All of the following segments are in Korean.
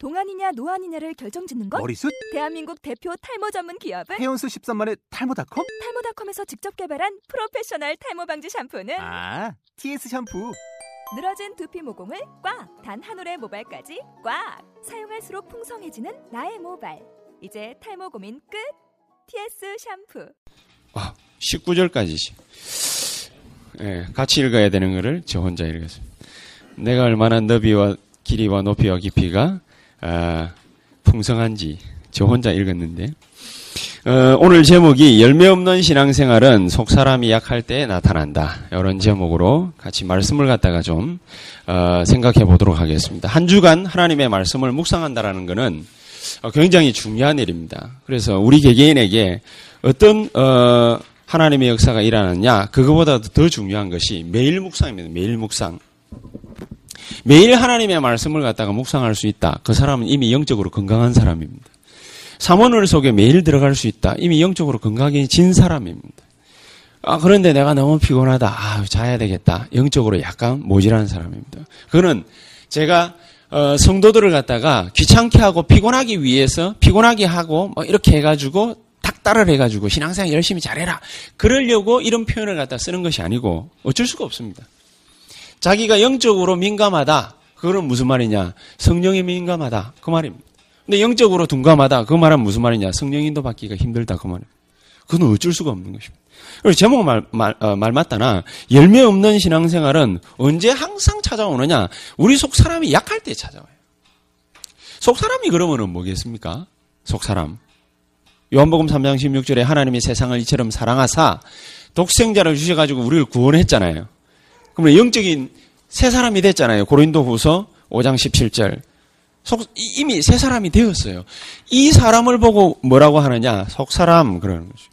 동안이냐 노안이냐를 결정짓는 것? 머리숱? 대한민국 대표 탈모 전문 기업은 헤어수 13만의 탈모닷컴? 탈모닷컴에서 직접 개발한 프로페셔널 탈모 방지 샴푸는 아, TS 샴푸. 늘어진 두피 모공을 꽉! 단 한 올의 모발까지 꽉! 사용할수록 풍성해지는 나의 모발. 이제 탈모 고민 끝! TS 샴푸. 아, 19절까지. 예, 같이 읽어야 되는 것을 저 혼자 읽었습니다. 내가 얼마나 너비와 길이와 높이와 깊이가 아, 풍성한지 저 혼자 읽었는데 어, 오늘 제목이 열매 없는 신앙생활은 속 사람이 약할 때 나타난다. 이런 제목으로 같이 말씀을 갖다가 좀 어, 생각해 보도록 하겠습니다. 한 주간 하나님의 말씀을 묵상한다라는 것은 어, 굉장히 중요한 일입니다. 그래서 우리 개개인에게 어떤 어, 하나님의 역사가 일어났냐 그거보다도 더 중요한 것이 매일 묵상입니다. 매일 묵상. 매일 하나님의 말씀을 갖다가 묵상할 수 있다. 그 사람은 이미 영적으로 건강한 사람입니다. 삼원을 속에 매일 들어갈 수 있다. 이미 영적으로 건강해진 사람입니다. 아, 그런데 내가 너무 피곤하다. 아, 자야 되겠다. 영적으로 약간 모질한 사람입니다. 그거는 제가 어, 성도들을 갖다가 귀찮게 하고 피곤하기 위해서 피곤하게 하고 뭐 이렇게 해가지고 닥달을 해가지고 신앙생활 열심히 잘해라. 그러려고 이런 표현을 갖다 쓰는 것이 아니고 어쩔 수가 없습니다. 자기가 영적으로 민감하다. 그거는 무슨 말이냐? 성령에 민감하다. 그 말입니다. 근데 영적으로 둔감하다. 그 말은 무슨 말이냐? 성령 인도 받기가 힘들다. 그 말입니다. 그건 어쩔 수가 없는 것입니다. 그리고 제목 말, 말, 어, 말 맞다나 열매 없는 신앙생활은 언제 항상 찾아오느냐? 우리 속 사람이 약할 때 찾아와요. 속 사람이 그러면은 뭐겠습니까? 속 사람. 요한복음 3장 16절에 하나님이 세상을 이처럼 사랑하사 독생자를 주셔가지고 우리를 구원했잖아요. 그러면 영적인 새 사람이 됐잖아요. 고린도 후서 5장 17절. 속, 이미 새 사람이 되었어요. 이 사람을 보고 뭐라고 하느냐? 속 사람, 그러는 거죠.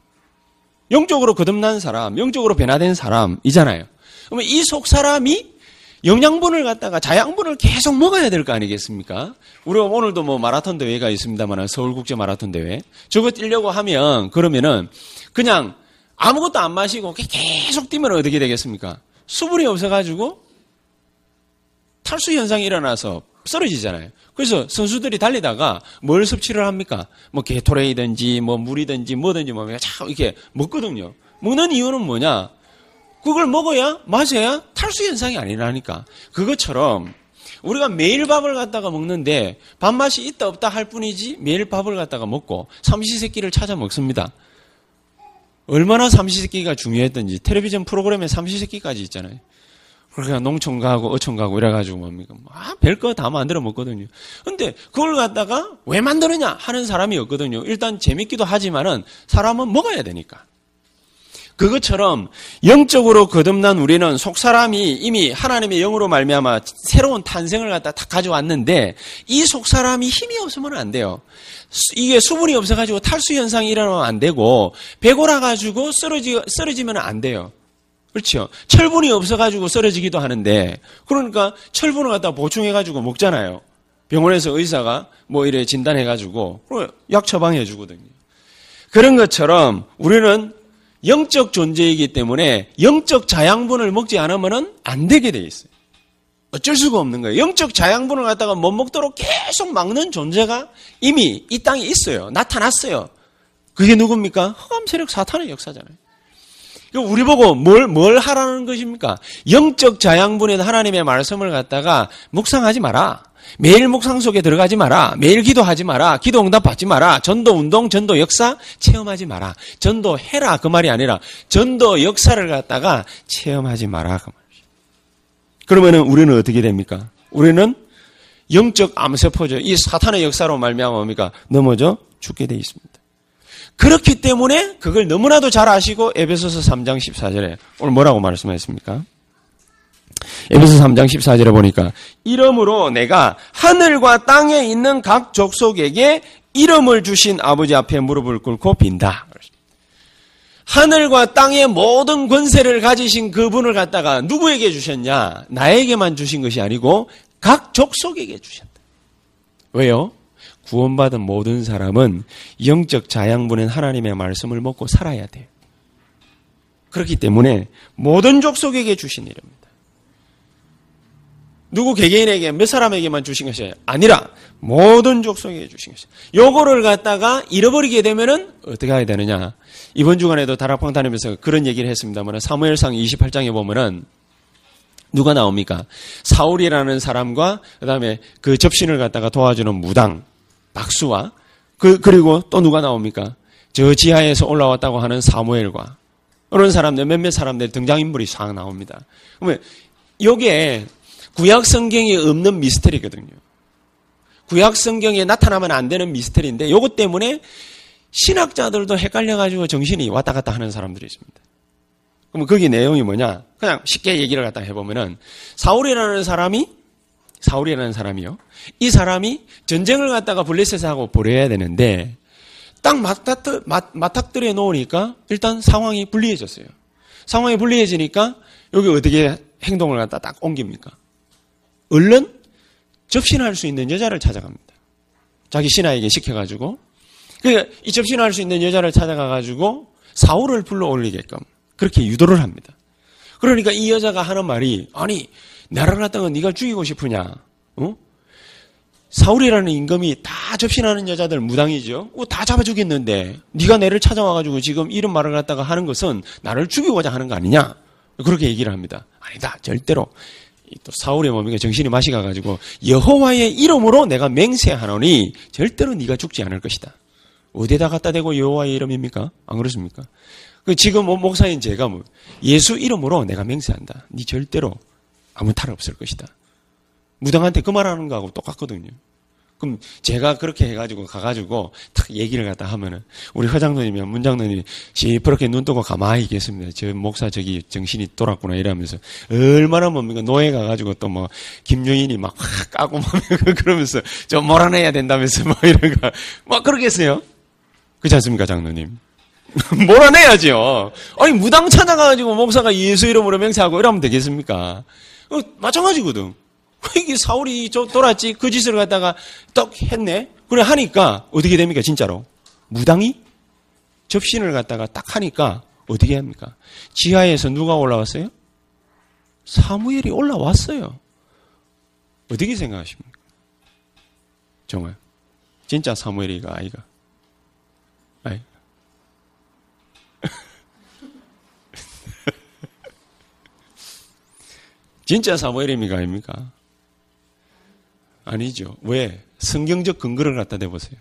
영적으로 거듭난 사람, 영적으로 변화된 사람이잖아요. 그러면 이 속 사람이 영양분을 갖다가 자양분을 계속 먹어야 될 거 아니겠습니까? 우리가 오늘도 뭐 마라톤 대회가 있습니다만 서울국제 마라톤 대회. 저거 뛰려고 하면 그러면은 그냥 아무것도 안 마시고 계속 뛰면 어떻게 되겠습니까? 수분이 없어가지고 탈수 현상이 일어나서 쓰러지잖아요. 그래서 선수들이 달리다가 뭘 섭취를 합니까? 뭐 게토레이든지 뭐 물이든지 뭐든지 뭐 자꾸 이렇게 먹거든요. 먹는 이유는 뭐냐? 그걸 먹어야 마셔야 탈수 현상이 아니라니까. 그것처럼 우리가 매일 밥을 갖다가 먹는데 밥맛이 있다 없다 할 뿐이지 매일 밥을 갖다가 먹고 삼시세끼를 찾아 먹습니다. 얼마나 삼시세끼가 중요했던지 텔레비전 프로그램에 삼시세끼까지 있잖아요. 그러니까 농촌 가고 어촌 가고 이래가지고 뭡니까? 아, 별거 다 만들어 먹거든요. 근데 그걸 갖다가 왜 만드느냐 하는 사람이 없거든요. 일단 재밌기도 하지만은 사람은 먹어야 되니까. 그것처럼 영적으로 거듭난 우리는 속 사람이 이미 하나님의 영으로 말미암아 새로운 탄생을 갖다 다 가져왔는데 이 속 사람이 힘이 없으면 안 돼요. 이게 수분이 없어가지고 탈수 현상이 일어나면 안 되고 배고라 가지고 쓰러지 쓰러지면 안 돼요. 그렇죠. 철분이 없어가지고 쓰러지기도 하는데 그러니까 철분을 갖다 보충해가지고 먹잖아요. 병원에서 의사가 뭐 이래 진단해가지고 약 처방해 주거든요. 그런 것처럼 우리는 영적 존재이기 때문에 영적 자양분을 먹지 않으면 안 되게 돼 있어요. 어쩔 수가 없는 거예요. 영적 자양분을 갖다가 못 먹도록 계속 막는 존재가 이미 이 땅에 있어요. 나타났어요. 그게 누굽니까? 흑암 세력 사탄의 역사잖아요. 우리 보고 뭘, 뭘 하라는 것입니까? 영적 자양분인 하나님의 말씀을 갖다가 묵상하지 마라. 매일 묵상 속에 들어가지 마라. 매일 기도하지 마라. 기도 응답 받지 마라. 전도 운동, 전도 역사 체험하지 마라. 전도 해라. 그 말이 아니라 전도 역사를 갖다가 체험하지 마라. 그. 그러면은 우리는 어떻게 됩니까? 우리는 영적 암세포죠. 이 사탄의 역사로 말미암아 뭡니까? 넘어져 죽게 돼 있습니다. 그렇기 때문에 그걸 너무나도 잘 아시고 에베소서 3장 14절에 오늘 뭐라고 말씀하셨습니까? 에베소 3장 14절에 보니까 이름으로 내가 하늘과 땅에 있는 각 족속에게 이름을 주신 아버지 앞에 무릎을 꿇고 빈다. 하늘과 땅의 모든 권세를 가지신 그분을 갖다가 누구에게 주셨냐? 나에게만 주신 것이 아니고 각 족속에게 주셨다. 왜요? 구원받은 모든 사람은 영적 자양분인 하나님의 말씀을 먹고 살아야 돼요. 그렇기 때문에 모든 족속에게 주신 이름입니다. 누구 개개인에게 몇 사람에게만 주신 것이 아니라 모든 족속에게 주신 것이. 요거를 갖다가 잃어버리게 되면은 어떻게 해야 되느냐? 이번 주간에도 다락방 다니면서 그런 얘기를 했습니다만 사무엘상 28장에 보면은 누가 나옵니까? 사울이라는 사람과 그다음에 그 접신을 갖다가 도와주는 무당 박수와 그 그리고 또 누가 나옵니까? 저 지하에서 올라왔다고 하는 사무엘과 그런 사람들 몇몇 사람들 등장인물이 싹 나옵니다. 그러면 요게 구약 성경에 없는 미스터리거든요. 구약 성경에 나타나면 안 되는 미스터리인데 요것 때문에 신학자들도 헷갈려가지고 정신이 왔다 갔다 하는 사람들이 있습니다. 그럼 거기 내용이 뭐냐? 그냥 쉽게 얘기를 갖다 해보면은 사울이라는 사람이 사울이라는 사람이요. 이 사람이 전쟁을 갖다가 블레셋하고 벌여야 되는데 딱 맞닥, 맞닥들여 놓으니까 일단 상황이 불리해졌어요. 상황이 불리해지니까 여기 어떻게 행동을 갖다 딱 옮깁니까? 얼른 접신할 수 있는 여자를 찾아갑니다. 자기 신하에게 시켜가지고 그러니까 이 접신할 수 있는 여자를 찾아가가지고 사울을 불러 올리게끔 그렇게 유도를 합니다. 그러니까 이 여자가 하는 말이 아니 나를 갖다가 네가 죽이고 싶으냐? 어? 사울이라는 임금이 다 접신하는 여자들 무당이죠. 어, 다 잡아 주겠는데 네가 내를 찾아와가지고 지금 이런 말을 갖다가 하는 것은 나를 죽이고자 하는 거 아니냐? 그렇게 얘기를 합니다. 아니다, 절대로. 또 사울의 몸이 정신이 마시 가가지고 여호와의 이름으로 내가 맹세하노니 절대로 네가 죽지 않을 것이다. 어디다 갖다 대고 여호와의 이름입니까? 안 그렇습니까? 그 지금 뭐 목사인 제가 뭐 예수 이름으로 내가 맹세한다. 네 절대로 아무 탈 없을 것이다. 무당한테 그 말하는 거하고 똑같거든요. 그럼 제가 그렇게 해가지고 가가지고 탁 얘기를 갖다 하면은 우리 회장님이나 문장님이 시퍼렇게 눈 뜨고 가만히 있겠습니다. 저 목사 저기 정신이 돌았구나 이러면서 얼마나 뭡니까 노예 가가지고 또 뭐 김용인이 막 확 까고 막 그러면서 좀 몰아내야 된다면서 뭐 이런 거막 그러겠어요. 그렇지 않습니까 장로님? 몰아내야죠. 아니 무당 찾아가가지고 목사가 예수 이름으로 맹세하고 이러면 되겠습니까? 어, 마찬가지거든. 이게 사울이 저 돌았지 그 짓을 갖다가 떡 했네. 그래 하니까 어떻게 됩니까 진짜로? 무당이 접신을 갖다가 딱 하니까 어떻게 합니까? 지하에서 누가 올라왔어요? 사무엘이 올라왔어요. 어떻게 생각하십니까? 정말 진짜 사무엘이가 아이가 아이 진짜 사무엘입니까 아닙니까? 아니죠. 왜? 성경적 근거를 갖다 대보세요.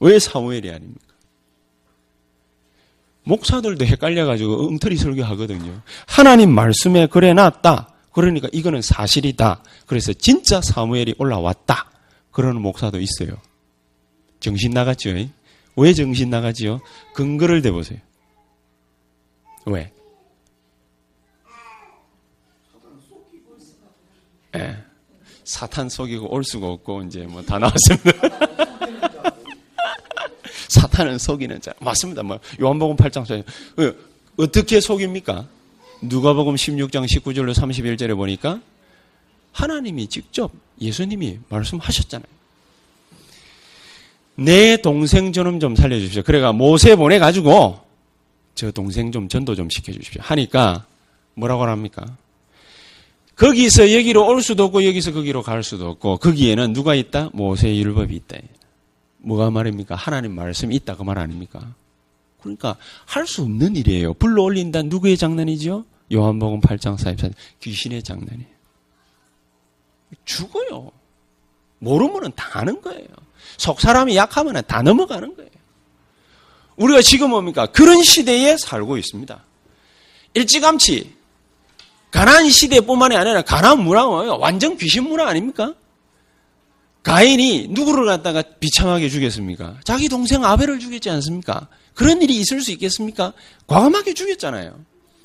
왜 사무엘이 아닙니까? 목사들도 헷갈려가지고 엉터리 설교하거든요. 하나님 말씀에 그래 놨다. 그러니까 이거는 사실이다. 그래서 진짜 사무엘이 올라왔다. 그러는 목사도 있어요. 정신 나갔죠? 왜 정신 나가지요? 근거를 대보세요. 왜? 예. 네. 사탄 속이고 올 수가 없고 이제 뭐 다 나왔습니다. 사탄은 속이는 자. 맞습니다. 뭐 요한복음 8장 4절. 그 어떻게 속입니까? 누가복음 16장 19절로 31절에 보니까 하나님이 직접 예수님이 말씀하셨잖아요. 내 동생 저놈 좀 살려주십시오. 그래가 모세 보내가지고 저 동생 좀 전도 좀 시켜주십시오. 하니까 뭐라고 합니까? 거기서 여기로 올 수도 없고 여기서 거기로 갈 수도 없고 거기에는 누가 있다? 모세의 율법이 있다. 뭐가 말입니까? 하나님 말씀이 있다 그 말 아닙니까? 그러니까 할 수 없는 일이에요. 불러 올린다 누구의 장난이죠? 요한복음 8장 44절 귀신의 장난이에요. 죽어요. 모르면은 다 아는 거예요. 속 사람이 약하면 다 넘어가는 거예요. 우리가 지금 뭡니까? 그런 시대에 살고 있습니다. 일찌감치 가난 시대뿐만이 아니라 가난 문화가 완전 귀신 문화 아닙니까? 가인이 누구를 갖다가 비참하게 죽였습니까? 자기 동생 아벨을 죽였지 않습니까? 그런 일이 있을 수 있겠습니까? 과감하게 죽였잖아요.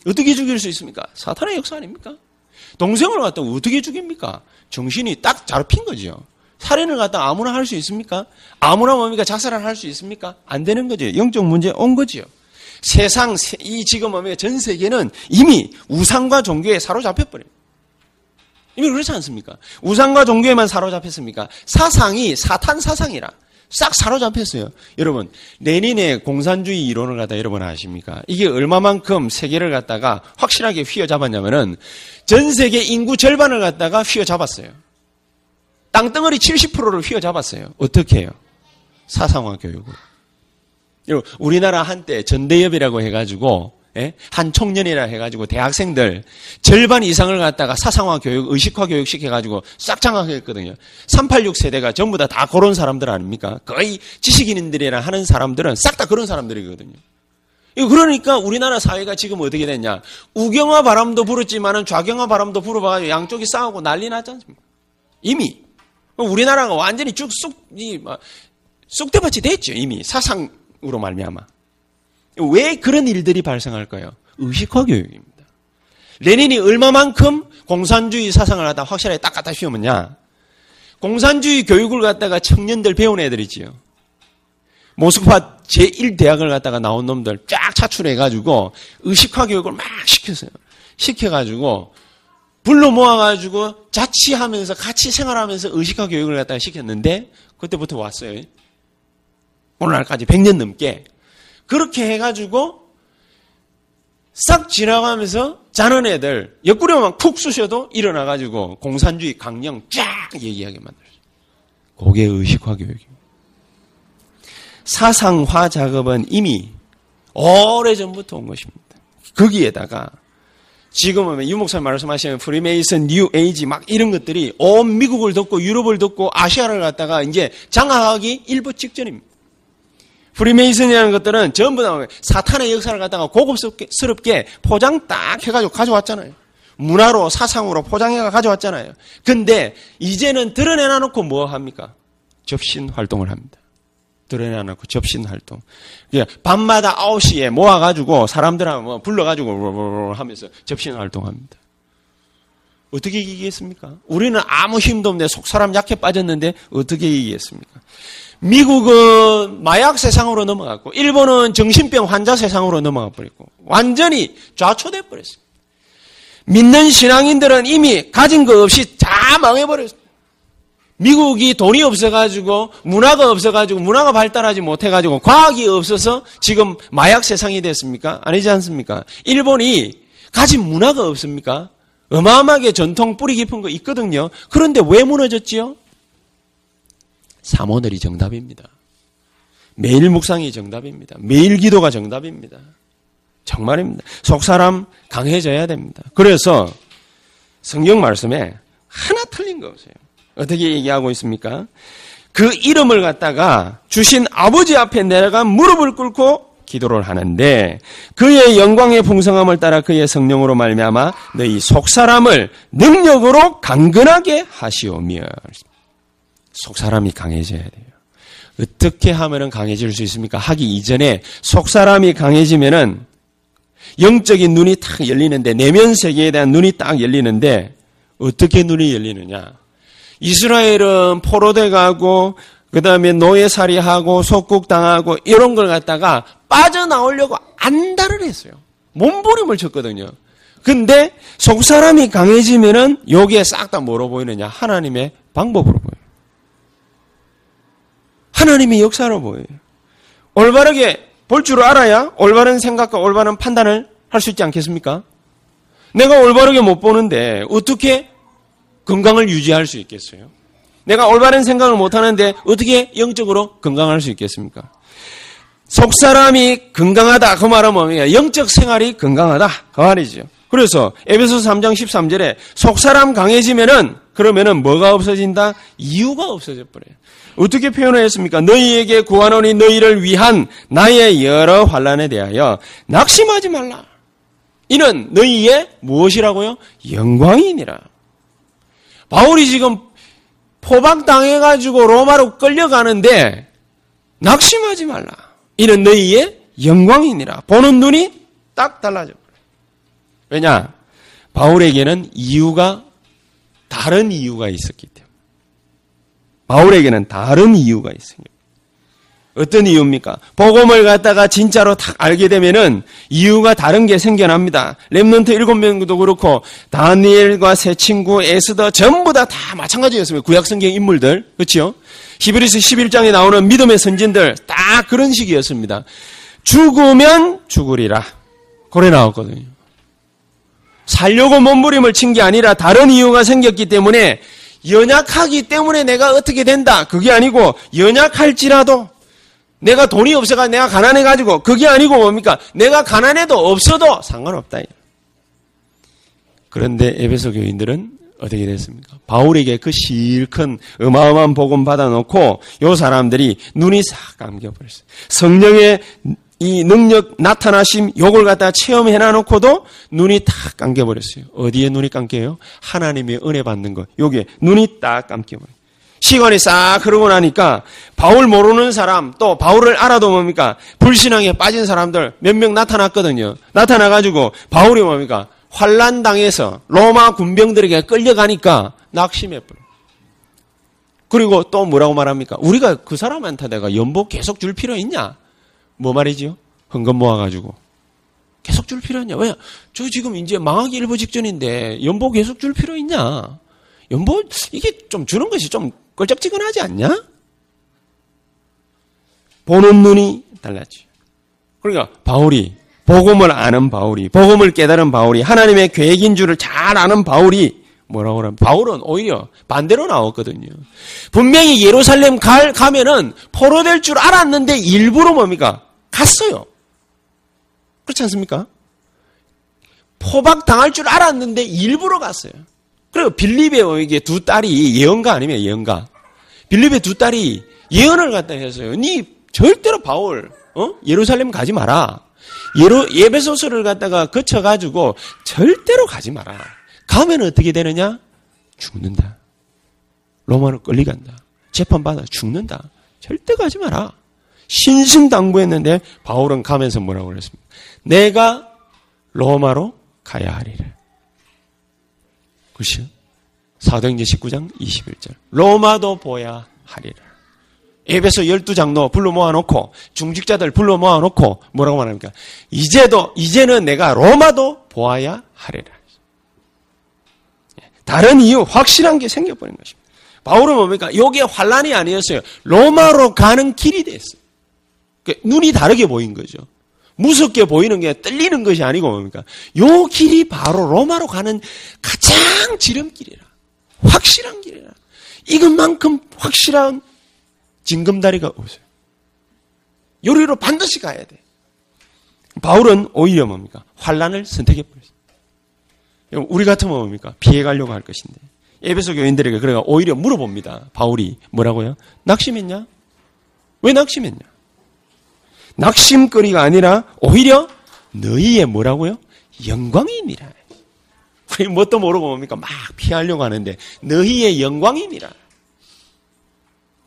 어떻게 죽일 수 있습니까? 사탄의 역사 아닙니까? 동생을 갖다가 어떻게 죽입니까? 정신이 딱 잡힌 거죠. 살인을 갖다가 아무나 할 수 있습니까? 아무나 뭡니까? 작살을 할 수 있습니까? 안 되는 거죠. 영적 문제 온 거지요. 세상, 이 지금 뭡니까? 전 세계는 이미 우상과 종교에 사로잡혀버려요. 이미 그렇지 않습니까? 우상과 종교에만 사로잡혔습니까? 사상이 사탄 사상이라. 싹 사로잡혔어요. 여러분, 레닌의 공산주의 이론을 갖다 여러분 아십니까? 이게 얼마만큼 세계를 갖다가 확실하게 휘어잡았냐면은 전 세계 인구 절반을 갖다가 휘어잡았어요. 땅덩어리 70%를 휘어잡았어요. 어떻게 해요? 사상화 교육으로. 여러분, 우리나라 한때 전대협이라고 해가지고 예? 한 청년이라 해가지고 대학생들 절반 이상을 갖다가 사상화 교육, 의식화 교육 시켜가지고 싹 장악했거든요. 386 세대가 전부 다 다 그런 사람들 아닙니까? 거의 지식인들이라 하는 사람들은 싹 다 그런 사람들이거든요. 그러니까 우리나라 사회가 지금 어떻게 됐냐? 우경화 바람도 불었지만은 좌경화 바람도 불어봐가지고 양쪽이 싸우고 난리 났지 않습니까? 이미 우리나라가 완전히 쭉 쑥, 이, 쑥대밭이 됐죠 이미 사상 으로 말미암아. 왜 그런 일들이 발생할까요? 의식화 교육입니다. 레닌이 얼마만큼 공산주의 사상을 하다 확실하게 딱 갖다 씌우면냐? 공산주의 교육을 갖다가 청년들 배운 애들이지요. 모스크바 제1대학을 갖다가 나온 놈들 쫙 차출해가지고 의식화 교육을 막 시켰어요. 시켜가지고 불러 모아가지고 자취하면서 같이 생활하면서 의식화 교육을 갖다가 시켰는데 그때부터 왔어요. 오늘날까지 100년 넘게 그렇게 해가지고 싹 지나가면서 자는 애들 옆구리만 푹 쑤셔도 일어나가지고 공산주의 강령 쫙 얘기하게 만들었어요. 그게 의식화 교육입니다. 사상화 작업은 이미 오래전부터 온 것입니다. 거기에다가 지금은 유목사 말씀하시는 프리메이슨, 뉴 에이지 막 이런 것들이 온 미국을 덮고 유럽을 덮고 아시아를 갖다가 이제 장악하기 일보 직전입니다. 프리메이슨이라는 것들은 전부 다 사탄의 역사를 갖다가 고급스럽게 포장 딱 해가지고 가져왔잖아요. 문화로 사상으로 포장해가 가져왔잖아요. 근데 이제는 드러내놔 놓고 뭐 합니까? 접신 활동을 합니다. 드러내놓고 접신 활동. 밤마다 9시에 모아가지고 사람들하고 뭐 불러가지고 하면서 접신 활동합니다. 어떻게 이기겠습니까? 우리는 아무 힘도 없는데 속 사람 약해 빠졌는데 어떻게 이기겠습니까? 미국은 마약 세상으로 넘어갔고 일본은 정신병 환자 세상으로 넘어가 버렸고 완전히 좌초돼 버렸어요. 믿는 신앙인들은 이미 가진 거 없이 다 망해버렸어요. 미국이 돈이 없어가지고 문화가 없어가지고 문화가 발달하지 못해가지고 과학이 없어서 지금 마약 세상이 됐습니까? 아니지 않습니까? 일본이 가진 문화가 없습니까? 어마어마하게 전통 뿌리 깊은 거 있거든요. 그런데 왜 무너졌지요? 사모늘이 정답입니다. 매일 묵상이 정답입니다. 매일 기도가 정답입니다. 정말입니다. 속사람 강해져야 됩니다. 그래서 성경 말씀에 하나 틀린 거 없어요. 어떻게 얘기하고 있습니까? 그 이름을 갖다가 주신 아버지 앞에 내려가 무릎을 꿇고 기도를 하는데 그의 영광의 풍성함을 따라 그의 성령으로 말미암아 너희 속사람을 능력으로 강건하게 하시오며 속 사람이 강해져야 돼요. 어떻게 하면은 강해질 수 있습니까? 하기 이전에 속 사람이 강해지면은 영적인 눈이 탁 열리는데 내면 세계에 대한 눈이 딱 열리는데 어떻게 눈이 열리느냐? 이스라엘은 포로돼 가고 그 다음에 노예살이하고 속국당하고 이런 걸 갖다가 빠져나오려고 안달을 했어요. 몸부림을 쳤거든요. 근데 속사람이 강해지면은 여기에 싹다 뭐로 보이느냐? 하나님의 방법으로 보여요. 하나님의 역사로 보여요. 올바르게 볼 줄 알아야 올바른 생각과 올바른 판단을 할 수 있지 않겠습니까? 내가 올바르게 못 보는데 어떻게 건강을 유지할 수 있겠어요? 내가 올바른 생각을 못 하는데 어떻게 영적으로 건강할 수 있겠습니까? 속 사람이 건강하다 그 말은 뭡니까? 영적 생활이 건강하다 그 말이죠. 그래서 에베소 3장 13절에 속 사람 강해지면은 그러면은 뭐가 없어진다? 이유가 없어져 버려요. 어떻게 표현을 했습니까? 너희에게 구하노니 너희를 위한 나의 여러 환란에 대하여 낙심하지 말라. 이는 너희의 무엇이라고요? 영광이니라. 바울이 지금 포박당해가지고 로마로 끌려가는데 낙심하지 말라. 이는 너희의 영광이니라. 보는 눈이 딱 달라져. 왜냐? 바울에게는 이유가 다른 이유가 있었기 때문에. 바울에게는 다른 이유가 있습니다. 어떤 이유입니까? 복음을 갖다가 진짜로 딱 알게 되면은 이유가 다른 게 생겨납니다. 렘넌트 일곱 명도 그렇고 다니엘과 새 친구 에스더 전부 다 다 마찬가지였습니다. 구약 성경 인물들 그렇죠? 히브리서 11장에 나오는 믿음의 선진들 딱 그런 식이었습니다. 죽으면 죽으리라. 그래 나왔거든요. 살려고 몸부림을 친 게 아니라 다른 이유가 생겼기 때문에 연약하기 때문에 내가 어떻게 된다. 그게 아니고 연약할지라도 내가 돈이 없어가 내가 가난해 가지고 그게 아니고 뭡니까? 내가 가난해도 없어도 상관없다. 그런데 에베소 교인들은 어떻게 됐습니까? 바울에게 그 실큰 어마어마한 복음 받아놓고 요 사람들이 눈이 싹 감겨버렸어요. 성령의 이 능력 나타나심 요걸 갖다 체험해 놔놓고도 눈이 딱 감겨버렸어요. 어디에 눈이 감겨요? 하나님의 은혜 받는 거. 요게 눈이 딱 감겨버려요. 시간이 싹 흐르고 나니까 바울 모르는 사람 또 바울을 알아도 뭡니까 불신앙에 빠진 사람들 몇 명 나타났거든요. 나타나가지고 바울이 뭡니까 환란 당해서 로마 군병들에게 끌려가니까 낙심해 버려. 그리고 또 뭐라고 말합니까? 우리가 그 사람한테 내가 연복 계속 줄 필요 있냐? 뭐 말이지요? 헌금 모아가지고 계속 줄 필요 있냐? 왜? 저 지금 이제 망하기 일부 직전인데 연복 계속 줄 필요 있냐? 연복 이게 좀 주는 것이 좀 껄쩍지근하지 않냐? 보는 눈이 달랐지. 그러니까 바울이 복음을 아는 바울이 복음을 깨달은 바울이 하나님의 계획인 줄을 잘 아는 바울이 뭐라고 하면 바울은 오히려 반대로 나왔거든요. 분명히 예루살렘 갈 가면은 포로될 줄 알았는데 일부러 뭡니까? 갔어요. 그렇지 않습니까? 포박 당할 줄 알았는데 일부러 갔어요. 그리고 빌립의 두 딸이 예언가 아니면 예언가. 빌립의 두 딸이 예언을 갖다 했어요. 니 절대로 바울 어? 예루살렘 가지 마라. 예루, 예배소서를 갖다가 거쳐가지고 절대로 가지 마라. 가면 어떻게 되느냐? 죽는다. 로마로 끌리간다. 재판받아 죽는다. 절대 가지 마라. 신신당부했는데 바울은 가면서 뭐라고 그랬습니까? 내가 로마로 가야 하리라. 그렇죠? 사도행전 19장 21절. 로마도 보야 하리라. 에베소 12장로 불러 모아놓고 중직자들 불러 모아놓고 뭐라고 말합니까? 이제도 이제는 내가 로마도 보아야 하리라. 다른 이유 확실한 게 생겨버린 것입니다. 바울은 뭡니까? 요게 환란이 아니었어요. 로마로 가는 길이 됐어요. 그러니까 눈이 다르게 보인 거죠. 무섭게 보이는 게 떨리는 것이 아니고 뭡니까? 요 길이 바로 로마로 가는 가장 지름길이라. 확실한 길이라. 이것만큼 확실한 징검다리가 없어요. 요리로 반드시 가야 돼. 바울은 오히려 뭡니까? 환란을 선택해 버렸어요. 우리 같으면 뭡니까? 피해 가려고 할 것인데. 에베소 교인들에게 그래가 오히려 물어봅니다. 바울이 뭐라고요? 낙심했냐? 왜 낙심했냐? 낙심거리가 아니라 오히려 너희의 뭐라고요? 영광이니라. 우리 뭣도 모르고 뭡니까? 막 피하려고 하는데 너희의 영광이니라.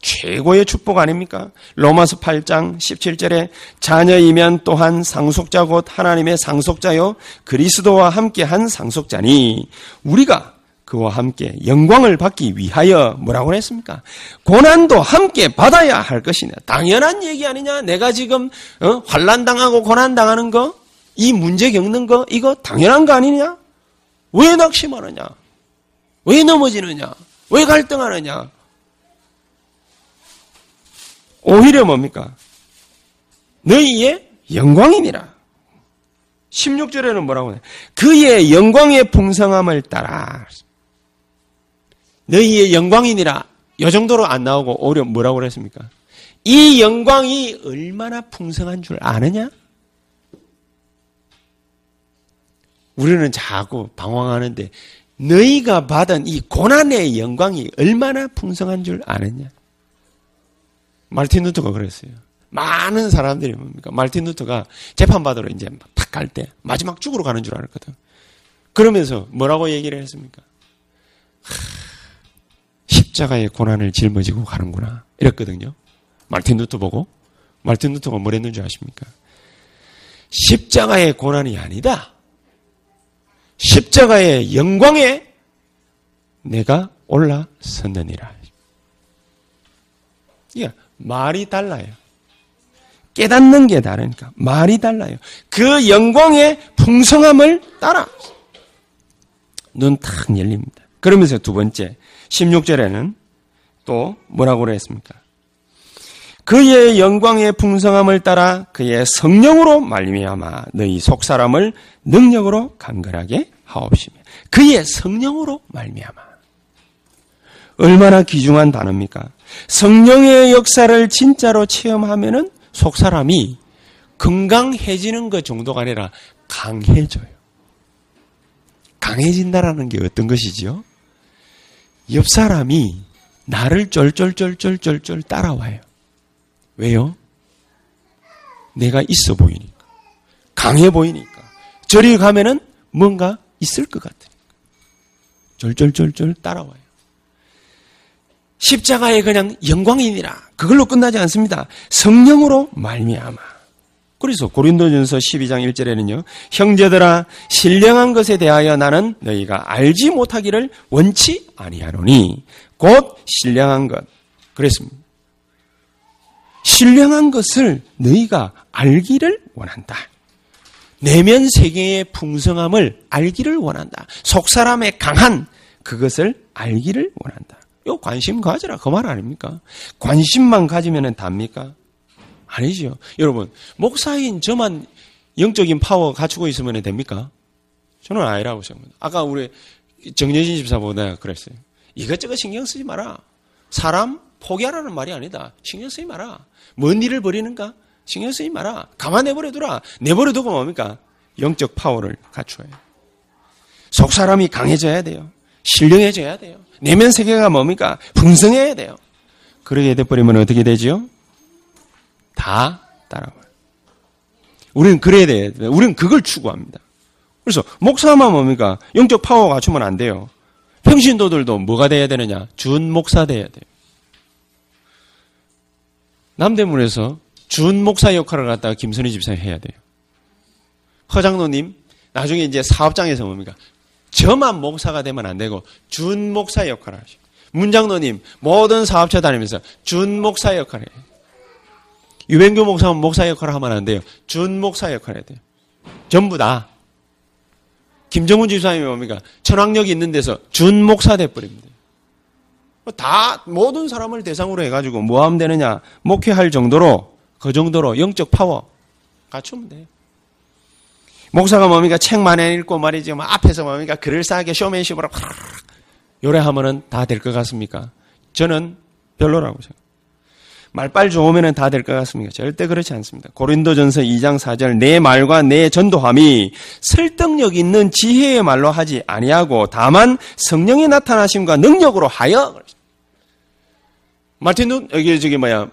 최고의 축복 아닙니까? 로마서 8장 17절에 자녀이면 또한 상속자 곧 하나님의 상속자요 그리스도와 함께 한 상속자니 우리가 그와 함께 영광을 받기 위하여 뭐라고 했습니까? 고난도 함께 받아야 할 것이냐. 당연한 얘기 아니냐? 내가 지금 어? 환란 당하고 고난 당하는 거, 이 문제 겪는 거 이거 당연한 거 아니냐? 왜 낙심하느냐? 왜 넘어지느냐? 왜 갈등하느냐? 오히려 뭡니까? 너희의 영광이니라. 16절에는 뭐라고 해? 그의 영광의 풍성함을 따라. 너희의 영광이니라. 요 정도로 안 나오고 오히려 뭐라고 그랬습니까? 이 영광이 얼마나 풍성한 줄 아느냐? 우리는 자꾸 방황하는데 너희가 받은 이 고난의 영광이 얼마나 풍성한 줄 아느냐? 말틴 루터가 그랬어요. 많은 사람들이 뭡니까? 말틴 루터가 재판받으러 이제 탁 갈 때 마지막 죽으러 가는 줄 알았거든. 그러면서 뭐라고 얘기를 했습니까? 하, 십자가의 고난을 짊어지고 가는구나. 이랬거든요. 말틴 루터 보고. 말틴 루터가 뭐랬는지 아십니까? 십자가의 고난이 아니다. 십자가의 영광에 내가 올라섰느니라. 예, 말이 달라요. 깨닫는 게 다르니까 말이 달라요. 그 영광의 풍성함을 따라 눈 탁 열립니다. 그러면서 두 번째 16절에는 또 뭐라고 그랬습니까? 그의 영광의 풍성함을 따라 그의 성령으로 말미암아 너희 속 사람을 능력으로 강건하게 하옵시며 그의 성령으로 말미암아 얼마나 귀중한 단어입니까? 성령의 역사를 진짜로 체험하면은 속 사람이 건강해지는 것 정도가 아니라 강해져요. 강해진다라는 게 어떤 것이지요? 옆 사람이 나를 쫄쫄쫄쫄쫄쫄 따라와요. 왜요? 내가 있어 보이니까. 강해 보이니까. 저리 가면은 뭔가 있을 것 같으니까. 쫄쫄쫄쫄 따라와요. 십자가에 그냥 영광이니라. 그걸로 끝나지 않습니다. 성령으로 말미암아. 그래서 고린도전서 12장 1절에는요. 형제들아 신령한 것에 대하여 나는 너희가 알지 못하기를 원치 아니하노니 곧 신령한 것. 그랬습니다. 신령한 것을 너희가 알기를 원한다. 내면 세계의 풍성함을 알기를 원한다. 속 사람의 강한 그것을 알기를 원한다. 요 관심 가져라 그 말 아닙니까? 관심만 가지면 답니까? 아니죠. 여러분 목사인 저만 영적인 파워 갖추고 있으면 됩니까? 저는 아니라고 생각합니다. 아까 우리 정여진 집사보다 그랬어요. 이것저것 신경 쓰지 마라. 사람 포기하라는 말이 아니다. 신경 쓰지 마라. 뭔 일을 벌이는가? 신경 쓰지 마라. 가만 내버려두라. 내버려두고 뭡니까? 영적 파워를 갖춰야. 속 사람이 강해져야 돼요. 신령해져야 돼요. 내면 세계가 뭡니까? 풍성해야 돼요. 그러게 돼버리면 어떻게 되지요? 다 따라와요. 우리는 그래야 돼요. 우리는 그걸 추구합니다. 그래서 목사만 뭡니까? 영적 파워 갖추면 안 돼요. 평신도들도 뭐가 돼야 되느냐? 준 목사 돼야 돼요. 남대문에서 준 목사 역할을 갖다가 김선희 집사님 해야 돼요. 허장로님, 나중에 이제 사업장에서 뭡니까? 저만 목사가 되면 안 되고 준 목사 역할을 하시고 문장로님 모든 사업체 다니면서 준 목사 역할을 해요. 유ben교 목사는 목사 역할을 하면 안 돼요. 준 목사 역할을 해야 돼요. 전부 다. 김정훈 집사님이 뭡니까? 천황역이 있는 데서 준 목사 돼버립니다. 다 모든 사람을 대상으로 해가지고 뭐 하면 되느냐 목회할 정도로 그 정도로 영적 파워 갖추면 돼요. 목사가 뭡니까 책 많이 읽고 말이지 뭐 앞에서 뭡니까 글을 싸게 쇼맨십으로 요래하면은 다 될 것 같습니까? 저는 별로라고 생각. 말빨 좋으면 다 될 것 같습니까? 절대 그렇지 않습니다. 고린도전서 2장 4절 내 말과 내 전도함이 설득력 있는 지혜의 말로 하지 아니하고 다만 성령의 나타나심과 능력으로 하여 마틴 눈 여기 저기 뭐야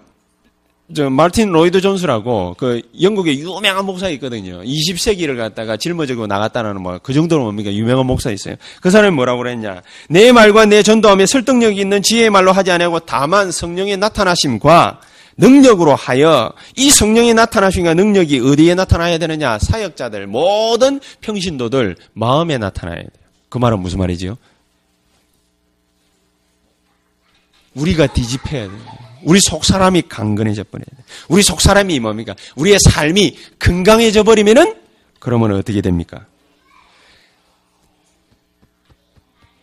저 마틴 로이드 존스라고 그 영국의 유명한 목사 있거든요. 20세기를 갖다가 짊어지고 나갔다는 뭐 그 정도로 뭡니까 유명한 목사 있어요. 그 사람이 뭐라고 그랬냐? 내 말과 내 전도함에 설득력 있는 지혜의 말로 하지 않고 다만 성령의 나타나심과 능력으로 하여 이 성령의 나타나심과 능력이 어디에 나타나야 되느냐? 사역자들 모든 평신도들 마음에 나타나야 돼요. 그 말은 무슨 말이지요? 우리가 뒤집혀야 돼요. 우리 속 사람이 강건해져 버려야 돼. 우리 속 사람이 뭡니까? 우리의 삶이 건강해져 버리면은 그러면 어떻게 됩니까?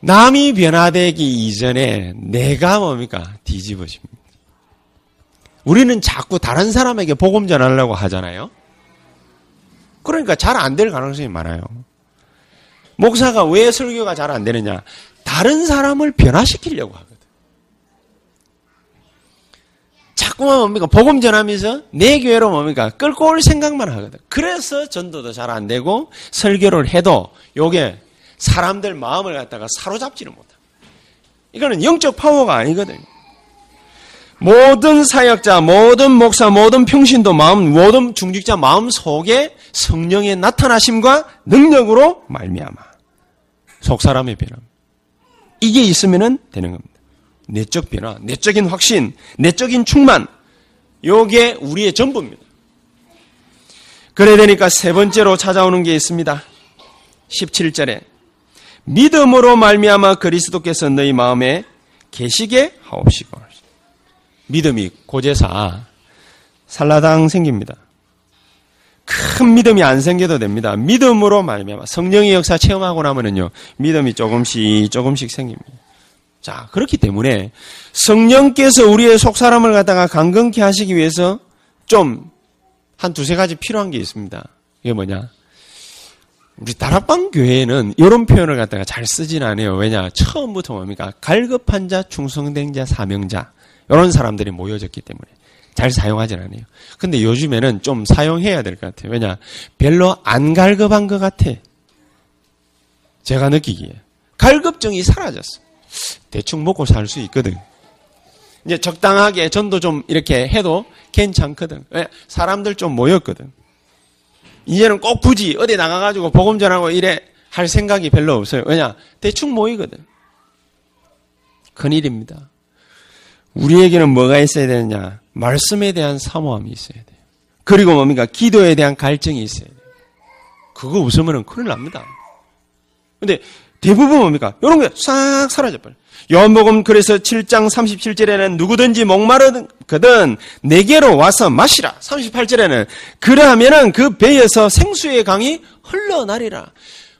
남이 변화되기 이전에 내가 뭡니까? 뒤집어집니다. 우리는 자꾸 다른 사람에게 복음 전하려고 하잖아요. 그러니까 잘 안 될 가능성이 많아요. 목사가 왜 설교가 잘 안 되느냐? 다른 사람을 변화시키려고 하거든. 자꾸만 뭡니까? 복음 전하면서 내 교회로 뭡니까? 끌고 올 생각만 하거든. 그래서 전도도 잘 안 되고 설교를 해도 요게 사람들 마음을 갖다가 사로잡지를 못하. 이거는 영적 파워가 아니거든요. 모든 사역자, 모든 목사, 모든 평신도 마음, 모든 중직자 마음 속에 성령의 나타나심과 능력으로 말미암아 속 사람의 변화. 이게 있으면은 되는 겁니다. 내적 변화, 내적인 확신, 내적인 충만. 요게 우리의 전부입니다. 그래 되니까 세 번째로 찾아오는 게 있습니다. 17절에 믿음으로 말미암아 그리스도께서 너희 마음에 계시게 하옵시고 믿음이 고제사 살라당 생깁니다. 큰 믿음이 안 생겨도 됩니다. 믿음으로 말미암아 성령의 역사 체험하고 나면은요 믿음이 조금씩 조금씩 생깁니다. 자 그렇기 때문에 성령께서 우리의 속 사람을 갖다가 강건케 하시기 위해서 좀 한 두세 가지 필요한 게 있습니다. 이게 뭐냐? 우리 다락방 교회에는 이런 표현을 갖다가 잘 쓰진 않아요. 왜냐? 처음부터 뭡니까? 갈급한 자, 충성된 자, 사명자 이런 사람들이 모여졌기 때문에 잘 사용하진 않아요. 근데 요즘에는 좀 사용해야 될 것 같아요. 왜냐? 별로 안 갈급한 것 같아. 제가 느끼기에. 갈급증이 사라졌어. 대충 먹고 살 수 있거든. 이제 적당하게 전도 좀 이렇게 해도 괜찮거든. 왜? 사람들 좀 모였거든. 이제는 꼭 굳이 어디 나가가지고 복음 전하고 이래 할 생각이 별로 없어요. 왜냐? 대충 모이거든. 큰일입니다. 우리에게는 뭐가 있어야 되느냐? 말씀에 대한 사모함이 있어야 돼요. 그리고 뭡니까? 기도에 대한 갈증이 있어야 돼요. 그거 없으면 큰일 납니다. 근데 대부분 뭡니까? 이런 게 싹 사라져버려요. 요한복음 그래서 7장 37절에는 누구든지 목마르거든 내게로 와서 마시라. 38절에는 그러하면은 그 배에서 생수의 강이 흘러나리라.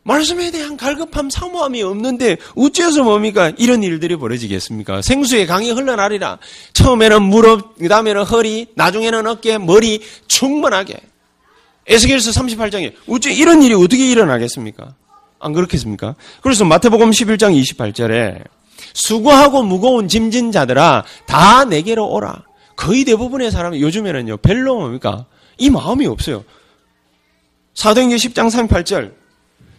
말씀에 대한 갈급함, 사모함이 없는데 어째서 뭡니까? 이런 일들이 벌어지겠습니까? 생수의 강이 흘러나리라. 처음에는 무릎, 그 다음에는 허리, 나중에는 어깨, 머리 충분하게. 에스겔서 38장에 어째 이런 일이 어떻게 일어나겠습니까? 안 그렇겠습니까? 그래서 마태복음 11장 28절에 수고하고 무거운 짐진 자들아 다 내게로 오라. 거의 대부분의 사람이 요즘에는요 별로 뭡니까? 이 마음이 없어요. 사도행전 10장 38절